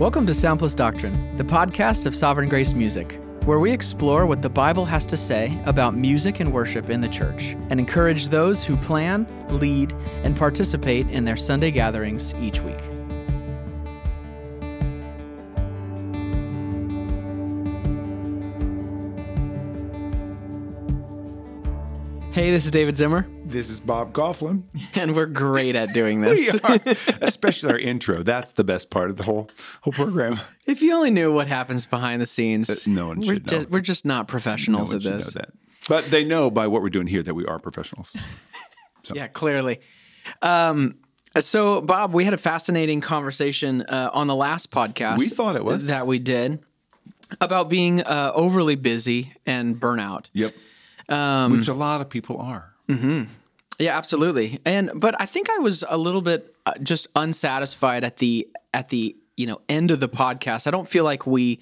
Welcome to Sound Plus Doctrine, the podcast of Sovereign Grace Music, where we explore what the Bible has to say about music and worship in the church and encourage those who plan, lead, and participate in their Sunday gatherings each week. Hey, this is David Zimmer, This is Bob Kauflin. and we're great at doing this. We are, especially our intro. That's the best part of the whole whole program. If you only knew what happens behind the scenes, Uh, no one we're should just, know. We're just not professionals No at this. But they know by what we're doing here that we are professionals. Yeah, clearly. Um, so, Bob, we had a fascinating conversation uh, on the last podcast. We thought it was. that we did about being uh, overly busy and burnout. Yep. Um, Which a lot of people are. Yeah, absolutely. And but I think I was a little bit uh, just unsatisfied at the at the you know end of the podcast. I don't feel like we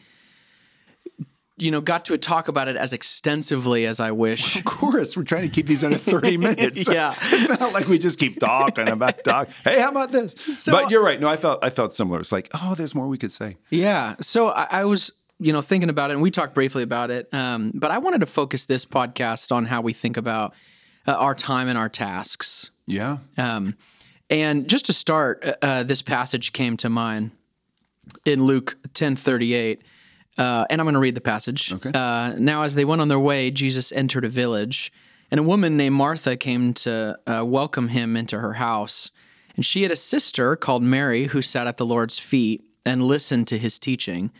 you know got to talk about it as extensively as I wish. Of course, we're trying to keep these under 30 minutes. Yeah. it's not like we just keep talking about talk. Hey, how about this? but you're right. No, I felt I felt similar. It's like, oh, there's more we could say. Yeah. So I, I was, you know, thinking about it, and we talked briefly about it. Um, but I wanted to focus this podcast on how we think about uh, our time and our tasks. Yeah. Um, and just to start, uh, uh, this passage came to mind in Luke ten thirty eight. Uh, and I'm going to read the passage. Okay. Uh, now, as they went on their way, Jesus entered a village, and a woman named Martha came to uh, welcome him into her house. And she had a sister called Mary who sat at the Lord's feet and listened to his teaching.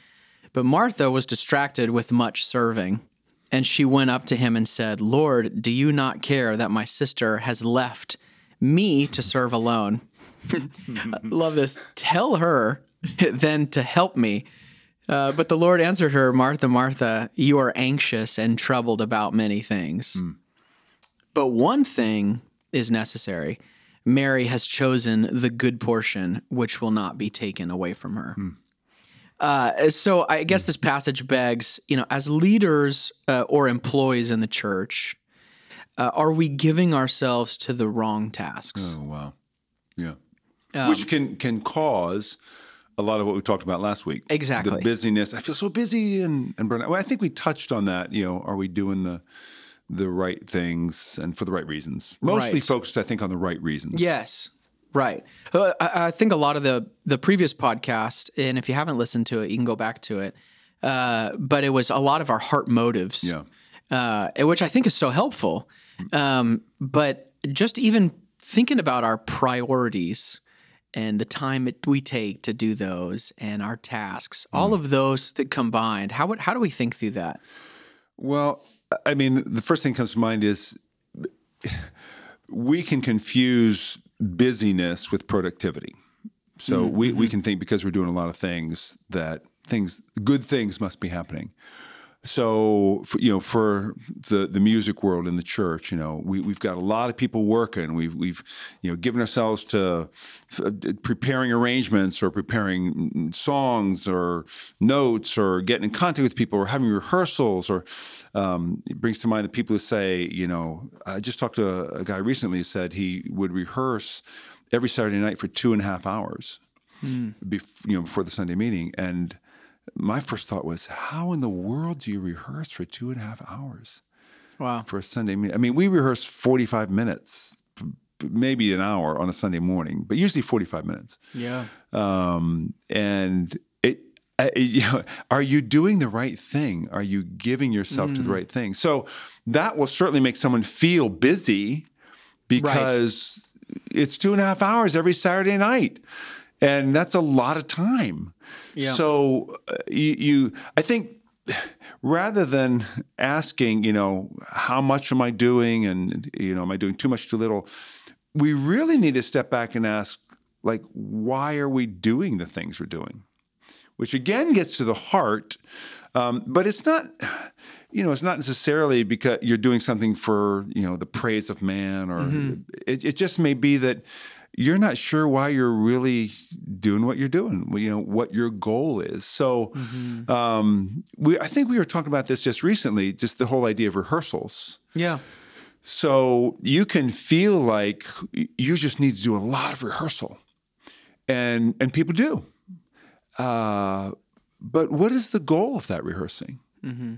But Martha was distracted with much serving. And she went up to him and said, Lord, do you not care that my sister has left me to serve alone? Love this. Tell her then to help me. Uh, but the Lord answered her, Martha, Martha, you are anxious and troubled about many things. But one thing is necessary. Mary has chosen the good portion, which will not be taken away from her. Uh, so I guess this passage begs, you know, as leaders uh, or employees in the church, uh, are we giving ourselves to the wrong tasks? Oh wow. Yeah. Um, Which can can cause a lot of what we talked about last week. Exactly. The busyness. I feel so busy and and burnout. Well, I think we touched on that. You know, are we doing the the right things and for the right reasons? Mostly Right. focused, I think, on the right reasons. Yes, right. Uh, I, I think a lot of the the previous podcast, and if you haven't listened to it, you can go back to it. Uh, but it was a lot of our heart motives, Yeah. uh, which I think is so helpful. Um, but just even thinking about our priorities and the time it, we take to do those and our tasks, all of those that combined, how would, how do we think through that? Well, I mean, the first thing that comes to mind is we can confuse busyness with productivity. So mm-hmm. we, we mm-hmm. can think because we're doing a lot of things that things good things must be happening. So for, you know, for the the music world in the church, you know, we we've got a lot of people working. We've we've you know given ourselves to uh, preparing arrangements or preparing songs or notes or getting in contact with people or having rehearsals or um, it brings to mind the people who say, you know, I just talked to a, a guy recently who said he would rehearse every Saturday night for two and a half hours, bef- you know, before the Sunday meeting. And my first thought was, how in the world do you rehearse for two and a half hours Wow. for a Sunday meeting? I mean, we rehearse forty-five minutes, p- p- maybe an hour on a Sunday morning, but usually forty-five minutes Yeah. um, and it, uh, you know, are you doing the right thing? Are you giving yourself to the right thing? So that will certainly make someone feel busy because it's two and a half hours every Saturday night, and that's a lot of time. Yeah. So uh, you, you, I think. Rather than asking, you know, how much am I doing, and you know, am I doing too much, too little? We really need to step back and ask, like why are we doing the things we're doing which again gets to the heart um, but it's not you know it's not necessarily because you're doing something for you know the praise of man or it, it just may be that you're not sure why you're really doing what you're doing you know what your goal is so um, we i think we were talking about this just recently just the whole idea of rehearsals Yeah. so you can feel like you just need to do a lot of rehearsal, and and people do. Uh, but what is the goal of that rehearsing?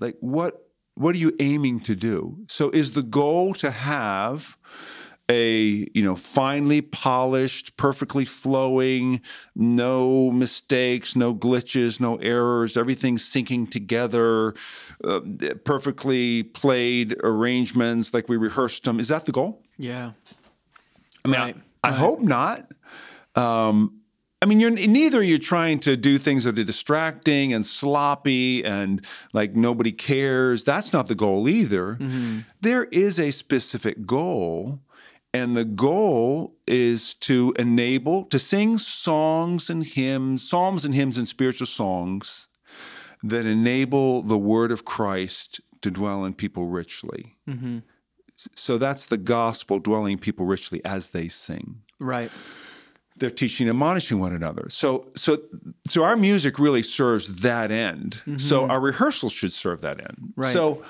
Like what what are you aiming to do? So is the goal to have a you know finely polished, perfectly flowing, no mistakes, no glitches, no errors, everything syncing together, uh, perfectly played arrangements like we rehearsed them. Is that the goal? Yeah. I mean, Right, I, I hope not. Um, I mean, you're neither you're you trying to do things that are distracting and sloppy and like nobody cares. That's not the goal either. There is a specific goal, and the goal is to enable to sing songs and hymns, psalms and hymns and spiritual songs that enable the word of Christ to dwell in people richly. Mm-hmm. So that's the gospel dwelling in people richly as they sing Right. they're teaching and admonishing one another. So so so our music really serves that end. So mm-hmm. our rehearsals should serve that end. Right. So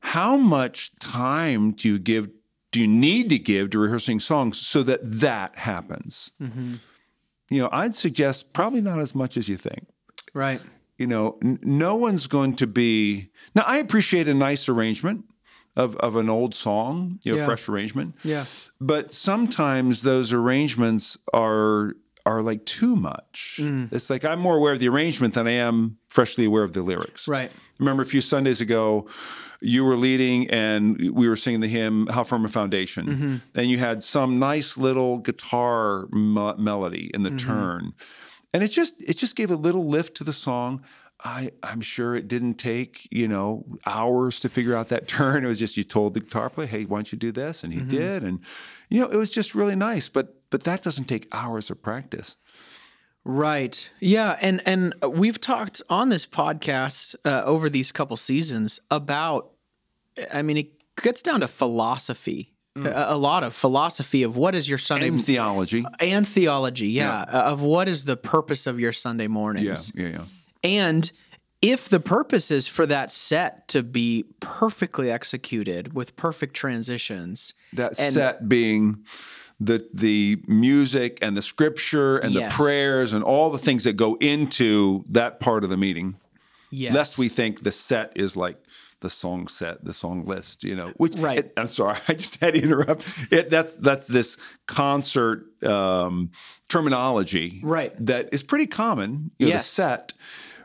how much time do you give do you need to give to rehearsing songs so that that happens? Mm-hmm. You know, I'd suggest probably not as much as you think. Right. You know, n- no one's going to be now. I appreciate a nice arrangement of, of an old song, you know, Yeah. fresh arrangement Yeah. but sometimes those arrangements are are like too much. Mm. It's like I'm more aware of the arrangement than I am freshly aware of the lyrics. Right. Remember a few Sundays ago, you were leading and we were singing the hymn "How Firm a Foundation," Mm-hmm. and you had some nice little guitar me- melody in the Mm-hmm. turn, and it just it just gave a little lift to the song. I, I'm sure it didn't take, you know, hours to figure out that turn. It was just you told the guitar player, hey, why don't you do this? And he did. And, you know, it was just really nice. But but that doesn't take hours of practice. Right. Yeah, and and we've talked on this podcast uh, over these couple seasons about. I mean, it gets down to philosophy. A, a lot of philosophy of what is your Sunday And theology. and theology. Yeah, uh, of what is the purpose of your Sunday Yeah, mornings. yeah, yeah. And if the purpose is for that set to be perfectly executed with perfect transitions, That set being the the music and the scripture and Yes. the prayers and all the things that go into that part of the meeting. yes, Lest we think the set is like the song set, the song list, you know. Which Right. it- I'm sorry, I just had to interrupt. It, that's that's this concert um, terminology, Right. That is pretty common. You know, Yes. The set,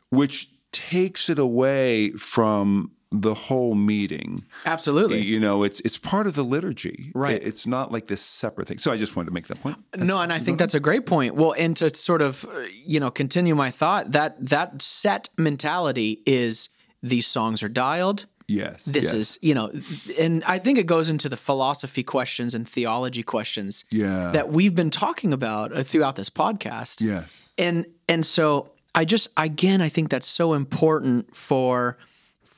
which takes it away from the whole meeting. absolutely. You know, it's it's part of the liturgy. Right. It's not like this separate thing. So I just wanted to make that point. No, and I think that's a great point. Well, and to sort of uh, you know continue my thought that that set mentality is these songs are dialed. Yes. This yes. is you know, and I think it goes into the philosophy questions and theology questions Yeah. that we've been talking about uh, throughout this podcast. Yes. and and so I just again I think that's so important for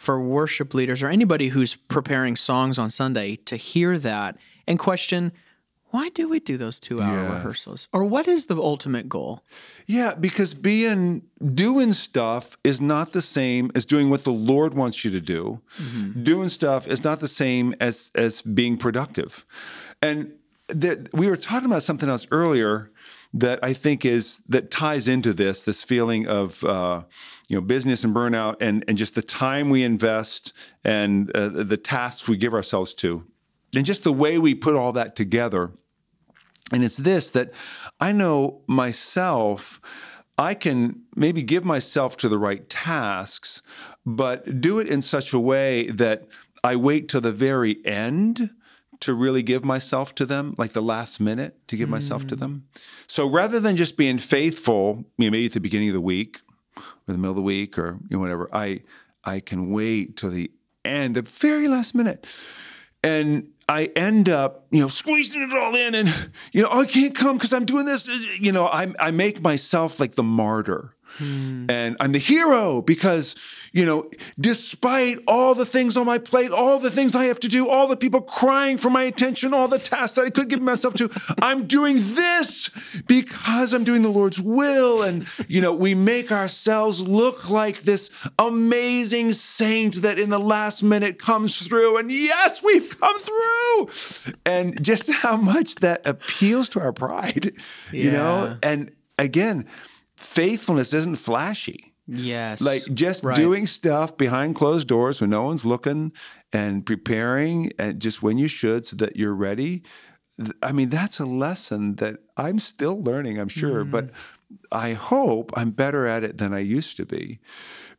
for worship leaders or anybody who's preparing songs on Sunday to hear that and question why do we do those two hour Yes. rehearsals or what is the ultimate goal Yeah, because being doing stuff is not the same as doing what the Lord wants you to do. Doing stuff is not the same as as being productive. And that we were talking about something else earlier that I think is that ties into this this feeling of uh, you know business and burnout and and just the time we invest and uh, the tasks we give ourselves to and just the way we put all that together. And it's this that I know myself, I can maybe give myself to the right tasks, but do it in such a way that I wait till the very end to really give myself to them, like the last minute to give myself to them. So rather than just being faithful, you know, maybe at the beginning of the week or the middle of the week or you know, whatever, I I can wait till the end, the very last minute and I end up, you know, squeezing it all in, and you know, oh, I can't come because I'm doing this. You know, I I make myself like the martyr, Hmm. and I'm the hero because you know, despite all the things on my plate, all the things I have to do, all the people crying for my attention, all the tasks that I could give myself to, I'm doing this because I'm doing the Lord's will, and you know, we make ourselves look like this amazing saint that in the last minute comes through, and yes, we've come through, and just how much that appeals to our pride, you know, and again, faithfulness isn't flashy. Yes. Like just Right. doing stuff behind closed doors when no one's looking and preparing and just when you should so that you're ready. I mean, that's a lesson that I'm still learning, I'm sure, mm-hmm. but I hope I'm better at it than I used to be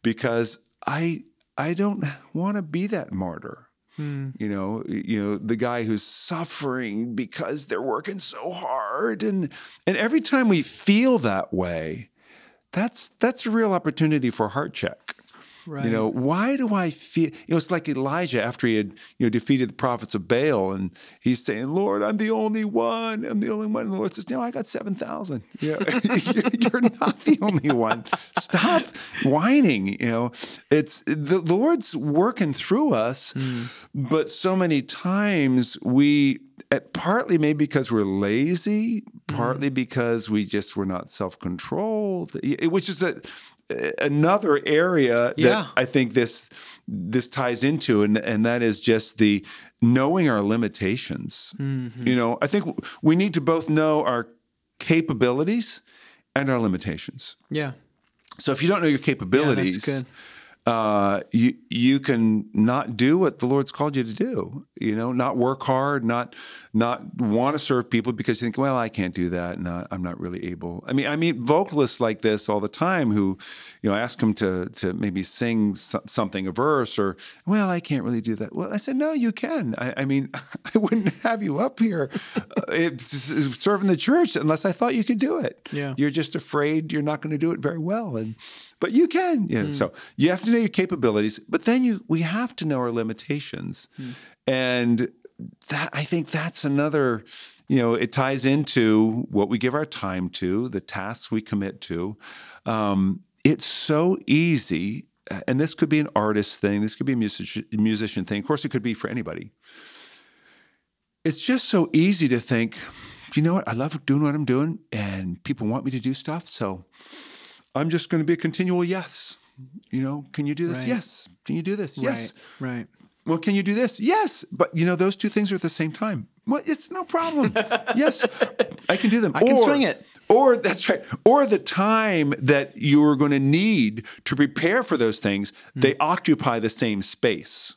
because I I don't want to be that martyr. Hmm. You know, you know the guy who's suffering because they're working so hard, and and every time we feel that way, that's that's a real opportunity for heart check. Right. You know, why do I feel? You know, it's like Elijah after he had you know defeated the prophets of Baal, and he's saying, "Lord, I'm the only one. I'm the only one." And the Lord says, "No, I got seven thousand. Yeah, you're not the only one. Stop whining. You know, it's the Lord's working through us, but so many times we." uh, Partly maybe because we're lazy, partly because we just were not self-controlled, which is a another area Yeah. that I think this this ties into, and and that is just the knowing our limitations. Mm-hmm. You know, I think we need to both know our capabilities and our limitations. yeah. So if you don't know your capabilities, good. Uh, you you can not do what the Lord's called you to do. You know, not work hard, not not want to serve people because you think, well, I can't do that, and I- I'm not really able. I mean, I meet vocalists like this all the time who, you know, ask them to to maybe sing so- something, a verse, or well, I can't really do that. Well, I said, no, you can. I, I mean, I wouldn't have you up here uh, serving the church unless I thought you could do it. Yeah. You're just afraid you're not going to do it very well, and but you can. You know, So you have to know your capabilities, but then you we have to know our limitations, and that I think that's another. You know, it ties into what we give our time to, the tasks we commit to. Um, it's so easy, and this could be an artist thing. This could be a musician, musician thing. Of course, it could be for anybody it's just so easy to think, you know what? I love doing what I'm doing, and people want me to do stuff. So I'm just going to be a continual yes. You know, can you do this? Right. Yes. Can you do this? Yes. Right. Right. Well, can you do this? Yes. But you know, those two things are at the same time. Well, it's no problem. yes, I can do them. I can swing it. Or that's right. Or the time that you're going to need to prepare for those things, Hmm. they occupy the same space.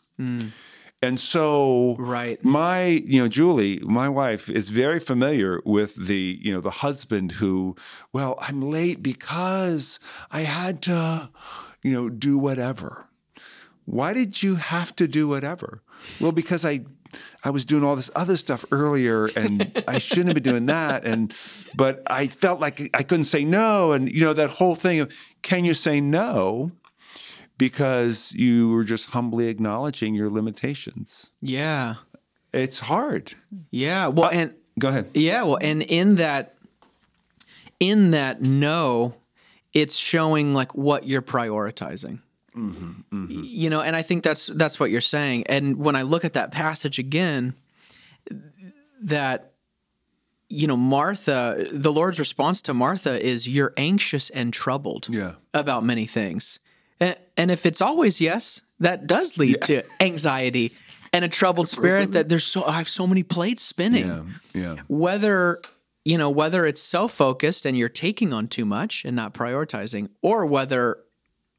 And so, Right. my, you know, Julie, my wife is very familiar with the, you know, the husband who, well, I'm late because I had to, you know, do whatever. Why did you have to do whatever? Well, because I I was doing all this other stuff earlier and I shouldn't have been doing that and but I felt like I couldn't say no and you know that whole thing of can you say no because you were just humbly acknowledging your limitations. Yeah. It's hard. Yeah. Well, and Go ahead. yeah. Well, and in that, in that no, it's showing like what you're prioritizing. Mm-hmm, Y- You know, and I think that's that's what you're saying. And when I look at that passage again, that you know Martha, the Lord's response to Martha is, "You're anxious and troubled." Yeah. about many things. And, and if it's always yes, that does lead to anxiety and a troubled spirit that there's so I have so many plates spinning. Yeah. Yeah. Whether you know whether it's self-focused and you're taking on too much and not prioritizing or whether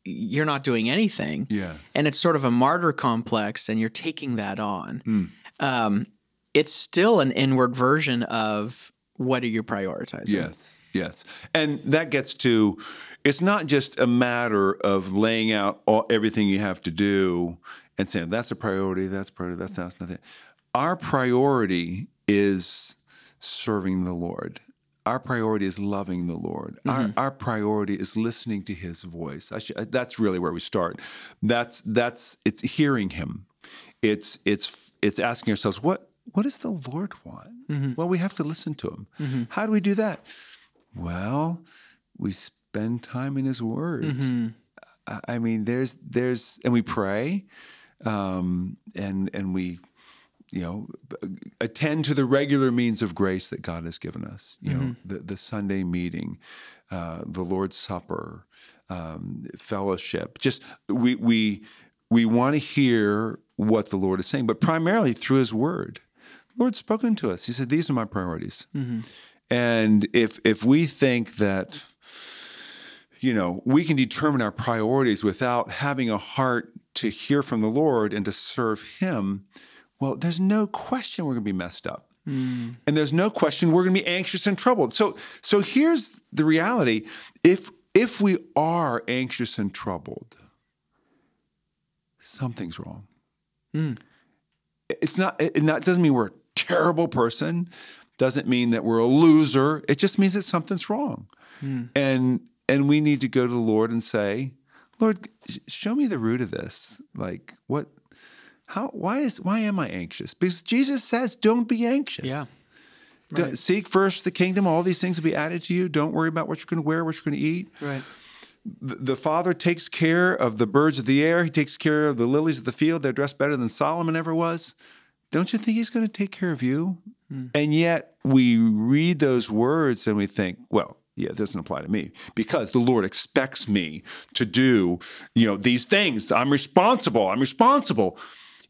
you're not doing anything Yes. and it's sort of a martyr complex and you're taking that on. Hmm. Um, it's still an inward version of what are you prioritizing? Yes, yes. And that gets to it's not just a matter of laying out all, everything you have to do and saying that's a priority, that's a priority, that's that's nothing. Our priority is serving the Lord. Our priority is loving the Lord. Our, mm-hmm. our priority is listening to His voice. I should, uh, that's really where we start. That's that's it's hearing Him. It's it's it's asking ourselves what what does the Lord want? Mm-hmm. Well, we have to listen to Him. Mm-hmm. How do we do that? Well, we spend time in His Word. I- I mean, there's there's and we pray, um, and and we, you know, attend to the regular means of grace that God has given us. You know, the the Sunday meeting, uh, the Lord's Supper, um, fellowship. Just we we we want to hear what the Lord is saying, but primarily through His Word. The Lord's spoken to us. He said, "These are my priorities." And if if we think that you know, we can determine our priorities without having a heart to hear from the Lord and to serve Him, well, there's no question we're going to be messed up. Mm. And there's no question we're going to be anxious and troubled. So, so here's the reality: if if we are anxious and troubled, something's wrong. Mm. It's not. It not doesn't mean we're a terrible person. Doesn't mean that we're a loser. It just means that something's wrong. Mm. And and we need to go to the Lord and say, Lord, show me the root of this. Like what how why is why am I anxious? Because Jesus says, don't be anxious. Yeah. Right. Seek first the kingdom, all these things will be added to you. Don't worry about what you're going to wear, what you're going to eat. Right. The, the Father takes care of the birds of the air. He takes care of the lilies of the field. They're dressed better than Solomon ever was. Don't you think He's going to take care of you? Mm. And yet we read those words and we think, well, yeah, it doesn't apply to me because the Lord expects me to do, you know, these things. I'm responsible. I'm responsible.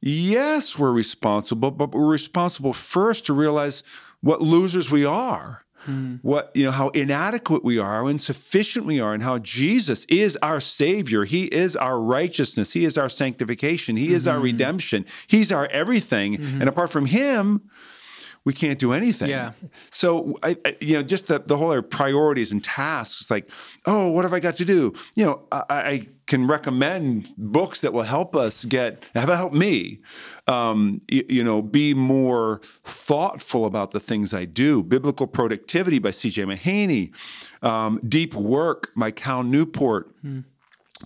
Yes, we're responsible, but we're responsible first to realize what losers we are. Hmm. What you know, how inadequate we are, how insufficient we are, and how Jesus is our Savior. He is our righteousness. He is our sanctification. He mm-hmm. is our mm-hmm. redemption. He's our everything. Mm-hmm. And apart from Him, we can't do anything. Yeah. So I, I, you know, just the, the whole priorities and tasks, like, oh, what have I got to do? You know, I, I can recommend books that will help us get, have helped me, um, you, you, know, be more thoughtful about the things I do. Biblical Productivity by C.J. Mahaney, um, Deep Work by Cal Newport. Hmm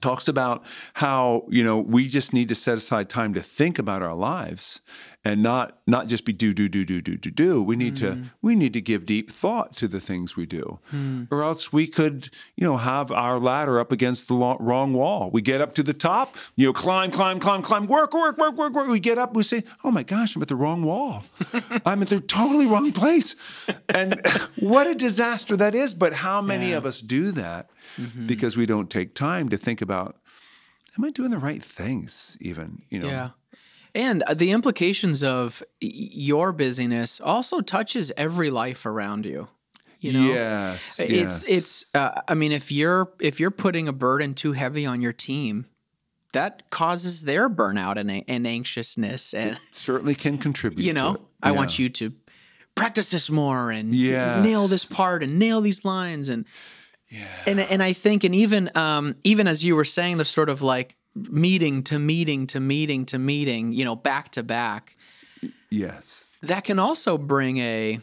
talks about how you know we just need to set aside time to think about our lives and not not just be do do do do do do do. We need mm. to we need to give deep thought to the things we do. Mm. or else we could you know have our ladder up against the wrong wall. We get up to the top you know climb climb climb climb work work work work work. We get up we say oh my gosh i'm at the wrong wall. I'm at the totally wrong place. And what a disaster that is but how many yeah. of us do that mm-hmm. because we don't take time to think about am i doing the right things even? You know? Yeah and uh, the implications of your busyness also touches every life around you. You know, yes, it's yes. it's. Uh, I mean, if you're if you're putting a burden too heavy on your team, that causes their burnout and, and anxiousness, and it certainly can contribute. You know, I want you to practice this more and yes. nail this part and nail these lines and yeah. and and I think and even um even as you were saying the sort of like meeting to meeting to meeting to meeting, you know, back to back. Yes. That can also bring a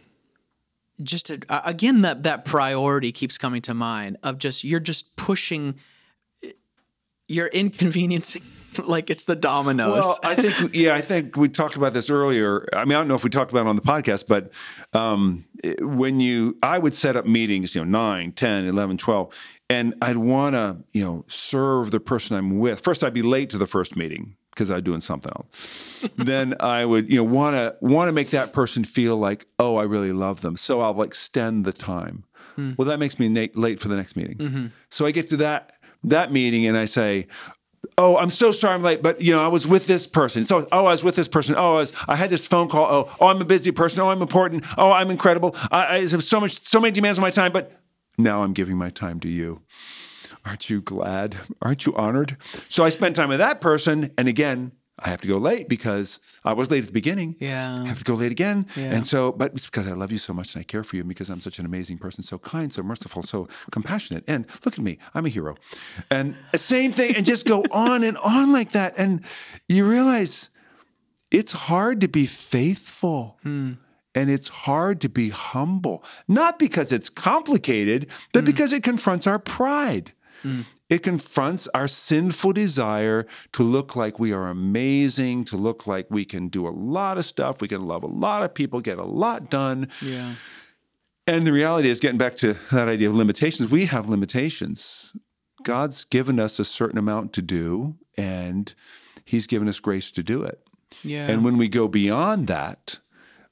just a, again that that priority keeps coming to mind of just you're just pushing you're inconveniencing like it's the dominoes. Well, I think yeah, I think we talked about this earlier. I mean, I don't know if we talked about it on the podcast, but um, when you I would set up meetings, you know, 9, 10, 11, 12 and I'd want to, you know, serve the person I'm with. First, I'd be late to the first meeting because I'm doing something else. then I would, you know, want to want to make that person feel like, oh, I really love them. So I'll extend the time. Hmm. Well, that makes me na- late for the next meeting. Mm-hmm. So I get to that that meeting and I say, oh, I'm so sorry I'm late, but you know, I was with this person. So, oh, I was with this person. Oh, I, was, I had this phone call. Oh, oh, I'm a busy person. Oh, I'm important. Oh, I'm incredible. I, I have so much, so many demands on my time, but now I'm giving my time to you. Aren't you glad? Aren't you honored? So I spent time with that person. And again, I have to go late because I was late at the beginning. Yeah. I have to go late again. Yeah. And so, but it's because I love you so much and I care for you because I'm such an amazing person, so kind, so merciful, so compassionate. And look at me, I'm a hero. And same thing, and just go on and on like that. And you realize it's hard to be faithful. Hmm. And it's hard to be humble, not because it's complicated, but mm. because it confronts our pride. Mm. It confronts our sinful desire to look like we are amazing, to look like we can do a lot of stuff, we can love a lot of people, get a lot done. Yeah. And the reality is, getting back to that idea of limitations, we have limitations. God's given us a certain amount to do, and He's given us grace to do it. Yeah. And when we go beyond that,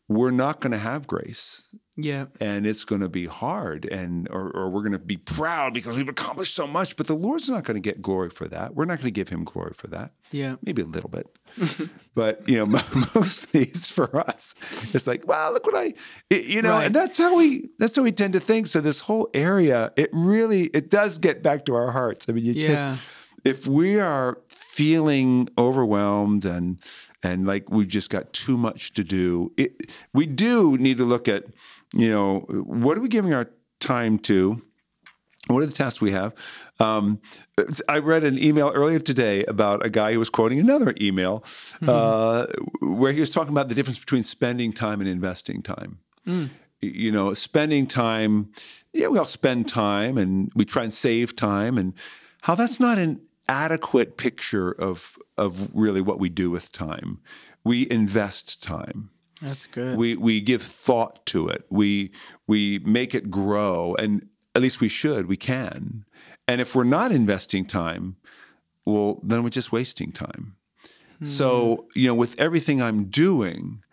we're not going to have grace. Yeah. and it's going to be hard and or, or we're going to be proud because we've accomplished so much but the lord's not going to get glory for that we're not going to give him glory for that Yeah. maybe a little bit but you know mostly it's for us it's like wow look what i you know Right. and that's how we that's how we tend to think so this whole area it really it does get back to our hearts i mean you Yeah. just if we are feeling overwhelmed and and like we've just got too much to do it, we do need to look at you know what are we giving our time to? What are the tasks we have? Um, i read an email earlier today about a guy who was quoting another email uh, where he was talking about the difference between spending time and investing time. You know, spending time, yeah, we all spend time and we try and save time and how that's not an adequate picture of of really what we do with time. We invest time. That's good. We we give thought to it. We we make it grow and at least we should, we can. And if we're not investing time, well, then we're just wasting time. So, hmm. you know, with everything I'm doing,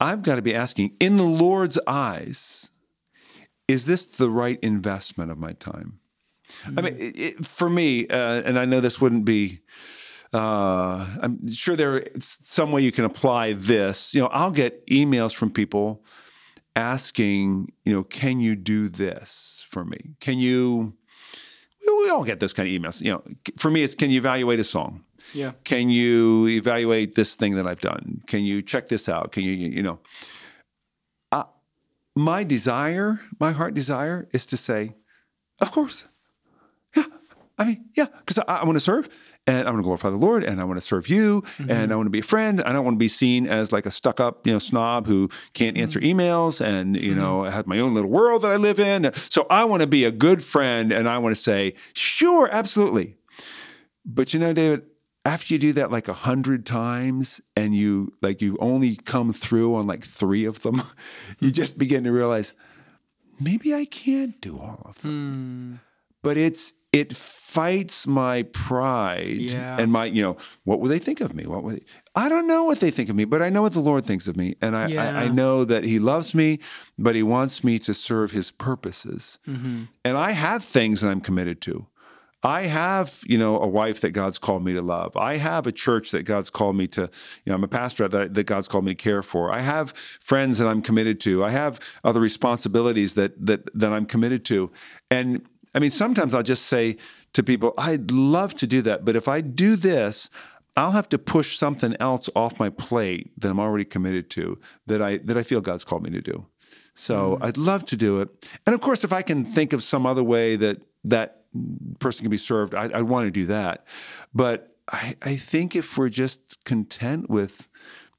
I've got to be asking, in the Lord's eyes, is this the right investment of my time? I mean, it, it, for me, uh, and I know this wouldn't be. Uh, I'm sure there is some way you can apply this. You know, I'll get emails from people asking, you know, can you do this for me? Can you? We all get those kind of emails. You know, for me, it's can you evaluate a song? yeah. Can you evaluate this thing that I've done? Can you check this out? Can you, you you know? Uh, my desire, my heart desire is to say, of course. I mean, yeah, because I, I want to serve and I want to glorify the Lord and I want to serve you and mm-hmm. I want to be a friend. I don't want to be seen as like a stuck up, you know, snob who can't answer mm-hmm. emails and, you know, mm-hmm. I have my own little world that I live in. So I want to be a good friend and I want to say, sure, absolutely. But you know, David, after you do that like a hundred times and you like you only come through on like three of them, you just begin to realize maybe I can't do all of them. Hmm. But it's it fights my pride Yeah. and my you know what will they think of me? What will they, I don't know what they think of me, but I know what the Lord thinks of me, and I, I, I know that He loves me, but He wants me to serve His purposes. Mm-hmm. And I have things that I'm committed to. I have, you know, a wife that God's called me to love. I have a church that God's called me to, you know, I'm a pastor that, that God's called me to care for. I have friends that I'm committed to. I have other responsibilities that that that I'm committed to. And I mean, sometimes I'll just say to people, I'd love to do that, but if I do this, I'll have to push something else off my plate that I'm already committed to that I that I feel God's called me to do. So mm-hmm. I'd love to do it. And of course, if I can think of some other way that that person can be served, I, I want to do that. But I, I think if we're just content with,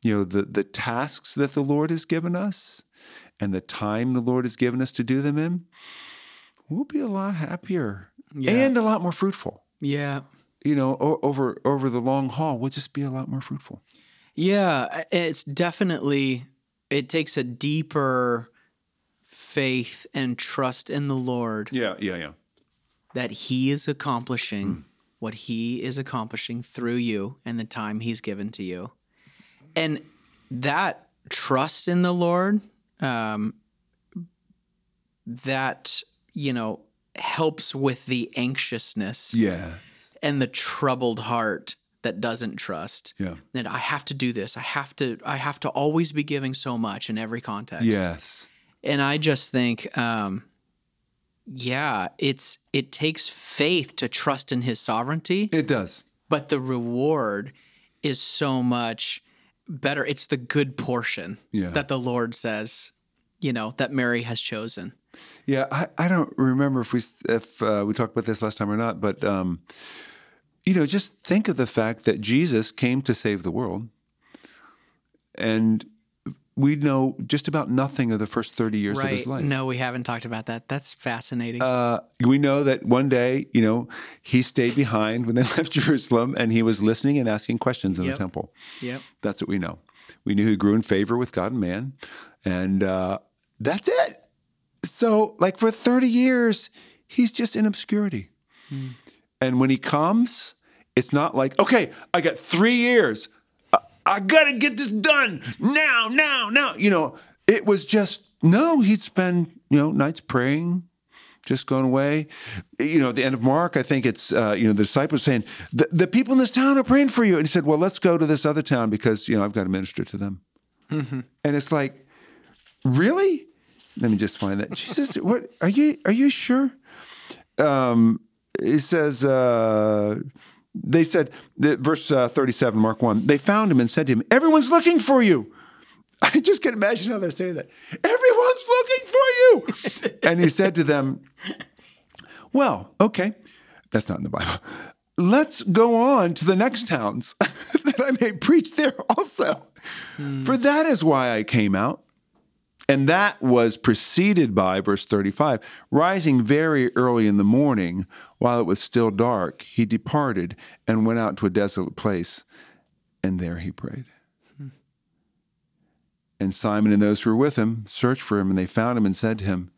you know, the the tasks that the Lord has given us and the time the Lord has given us to do them in, we'll be a lot happier Yeah. and a lot more fruitful. Yeah. You know, o- over over the long haul, we'll just be a lot more fruitful. Yeah, it's definitely it takes a deeper faith and trust in the Lord Yeah, yeah, yeah. that he is accomplishing what he is accomplishing through you and the time he's given to you. And that trust in the Lord um that, you know, helps with the anxiousness Yeah, and the troubled heart that doesn't trust. yeah. that I have to do this. I have to I have to always be giving so much in every context. Yes. And I just think um yeah, it's it takes faith to trust in his sovereignty, It does. but the reward is so much better. It's the good portion Yeah. that the Lord says, you know, that Mary has chosen. Yeah, I, I don't remember if we if uh, we talked about this last time or not, but um, you know, just think of the fact that Jesus came to save the world, and we know just about nothing of the first thirty years of his life. No, we haven't talked about that. That's fascinating. Uh, we know that one day, you know, he stayed behind when they left Jerusalem, and he was listening and asking questions in Yep. the temple. yep. That's what we know. We knew he grew in favor with God and man, and uh, that's it. So, like for 30 years, he's just in obscurity. And when he comes, it's not like, okay, I got three years. I, I got to get this done now, now, now. You know, it was just no, he'd spend you know nights praying, just going away. You know, at the end of Mark, I think it's uh, you know the disciples saying the, the people in this town are praying for you, and he said, well, let's go to this other town because you know I've got to minister to them. And it's like, really? Let me just find that. Jesus, what are you? Are you sure? Um, it says. Uh, they said, the, verse uh, 37, Mark 1, they found him and said to him, Everyone's looking for you. I just can imagine how they're saying that. Everyone's looking for you. and he said to them, Well, okay, that's not in the Bible. Let's go on to the next towns that I may preach there also. For that is why I came out. And that was preceded by, verse 35, rising very early in the morning while it was still dark, he departed and went out to a desolate place, and there he prayed. And Simon and those who were with him searched for him, and they found him and said to him,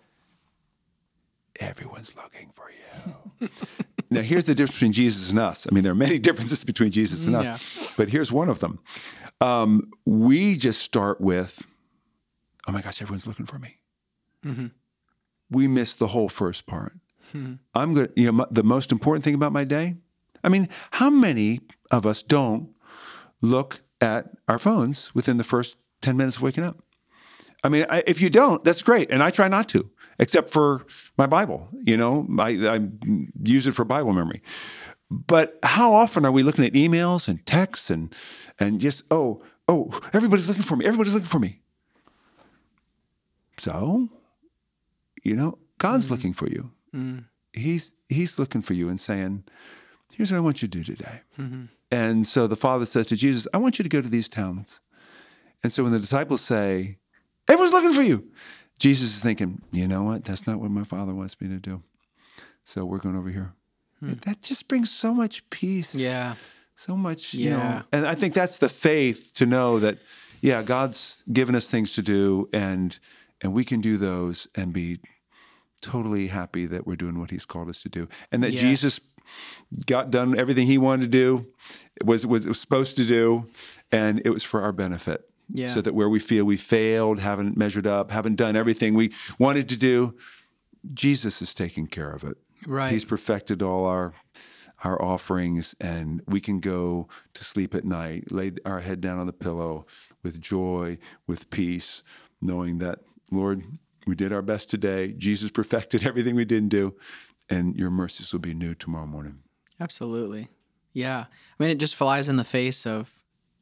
Everyone's looking for you. now, here's the difference between Jesus and us. I mean, there are many differences between Jesus and us, Yeah. but here's one of them. Um, we just start with, oh my gosh, everyone's looking for me. Mm-hmm. We miss the whole first part. Mm-hmm. I'm good. You know, my, the most important thing about my day. I mean, how many of us don't look at our phones within the first ten minutes of waking up? I mean, I, if you don't, that's great, and I try not to, except for my Bible. You know, I, I use it for Bible memory. But how often are we looking at emails and texts and and just oh oh everybody's looking for me, everybody's looking for me. So, you know, God's mm. looking for you. Mm. He's he's looking for you and saying, "Here's what I want you to do today." Mm-hmm. And so the Father says to Jesus, "I want you to go to these towns." And so when the disciples say, "Everyone's looking for you," Jesus is thinking, "You know what? That's not what my Father wants me to do." So we're going over here. Hmm. That just brings so much peace Yeah. so much you know Yeah. and i think that's the faith to know that yeah god's given us things to do and and we can do those and be totally happy that we're doing what he's called us to do and that Yes. jesus got done everything he wanted to do was was, was supposed to do and it was for our benefit Yeah. so that where we feel we failed haven't measured up haven't done everything we wanted to do jesus is taking care of it Right. He's perfected all our our offerings, and we can go to sleep at night, lay our head down on the pillow with joy, with peace, knowing that Lord, we did our best today. Jesus perfected everything we didn't do, and Your mercies will be new tomorrow morning. Absolutely. Yeah. I mean, it just flies in the face of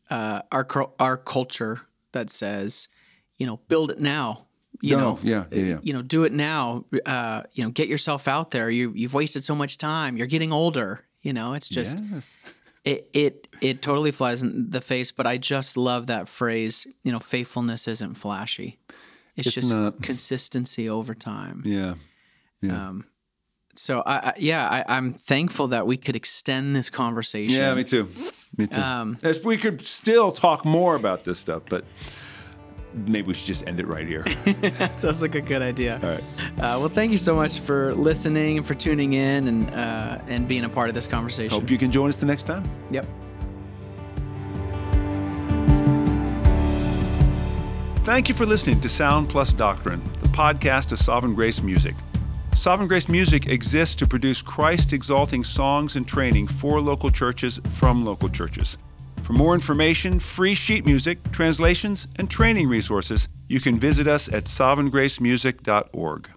uh, our our culture that says, you know, build it now. You No, know, yeah, yeah, yeah. You know, do it now. Uh, you know, get yourself out there. You you've wasted so much time. You're getting older. You know, it's just yes. it it it totally flies in the face. But I just love that phrase. You know, faithfulness isn't flashy. It's, It's just not. consistency over time. Yeah. Yeah. Um, so I, I yeah, I, I'm thankful that we could extend this conversation. yeah, me too. Me too. Um, As we could still talk more about this stuff, but maybe we should just end it right here. Sounds like a good idea. All right. Uh, well, thank you so much for listening and for tuning in and uh, and being a part of this conversation. Hope you can join us the next time. Yep. Thank you for listening to Sound Plus Doctrine, the podcast of Sovereign Grace Music. Sovereign Grace Music exists to produce Christ exalting songs and training for local churches from local churches. For more information, free sheet music, translations, and training resources, you can visit us at sovereigngracemusic.org.